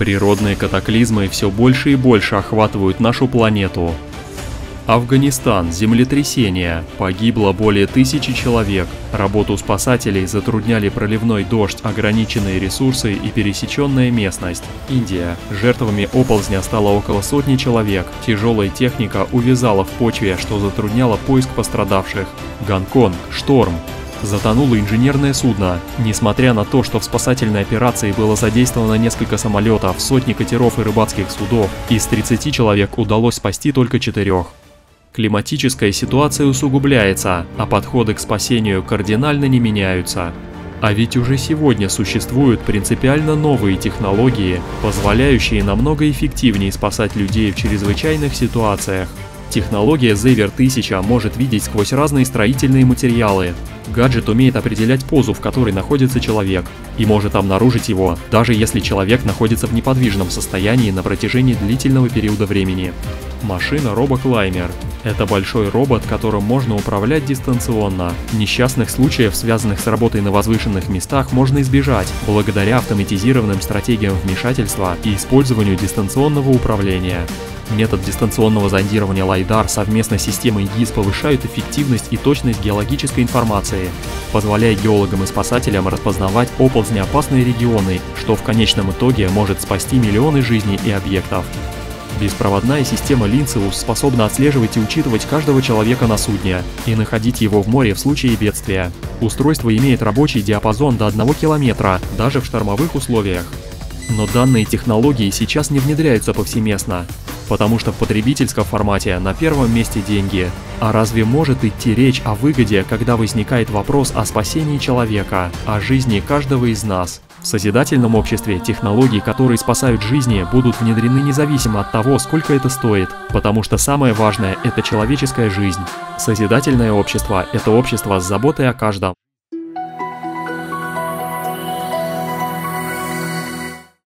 Природные катаклизмы все больше и больше охватывают нашу планету. Афганистан. Землетрясение. Погибло более тысячи человек. Работу спасателей затрудняли проливной дождь, ограниченные ресурсы и пересеченная местность. Индия. Жертвами оползня стало около сотни человек. Тяжелая техника увязала в почве, что затрудняло поиск пострадавших. Гонконг. Шторм. Затонуло инженерное судно. Несмотря на то, что в спасательной операции было задействовано несколько самолетов, сотни катеров и рыбацких судов, из 30 человек удалось спасти только четырех. Климатическая ситуация усугубляется, а подходы к спасению кардинально не меняются. А ведь уже сегодня существуют принципиально новые технологии, позволяющие намного эффективнее спасать людей в чрезвычайных ситуациях. Технология Zaver 1000 может видеть сквозь разные строительные материалы. Гаджет умеет определять позу, в которой находится человек, и может обнаружить его, даже если человек находится в неподвижном состоянии на протяжении длительного периода времени. Машина RoboClimber – это большой робот, которым можно управлять дистанционно. Несчастных случаев, связанных с работой на возвышенных местах, можно избежать благодаря автоматизированным стратегиям вмешательства и использованию дистанционного управления. Метод дистанционного зондирования LiDAR совместно с системой GIS повышают эффективность и точность геологической информации, позволяя геологам и спасателям распознавать оползнеопасные регионы, что в конечном итоге может спасти миллионы жизней и объектов. Беспроводная система Линцеус способна отслеживать и учитывать каждого человека на судне и находить его в море в случае бедствия. Устройство имеет рабочий диапазон до 1 километра, даже в штормовых условиях. Но данные технологии сейчас не внедряются повсеместно, потому что в потребительском формате на первом месте деньги. А разве может идти речь о выгоде, когда возникает вопрос о спасении человека, о жизни каждого из нас? В созидательном обществе технологии, которые спасают жизни, будут внедрены независимо от того, сколько это стоит, потому что самое важное – это человеческая жизнь. Созидательное общество – это общество с заботой о каждом.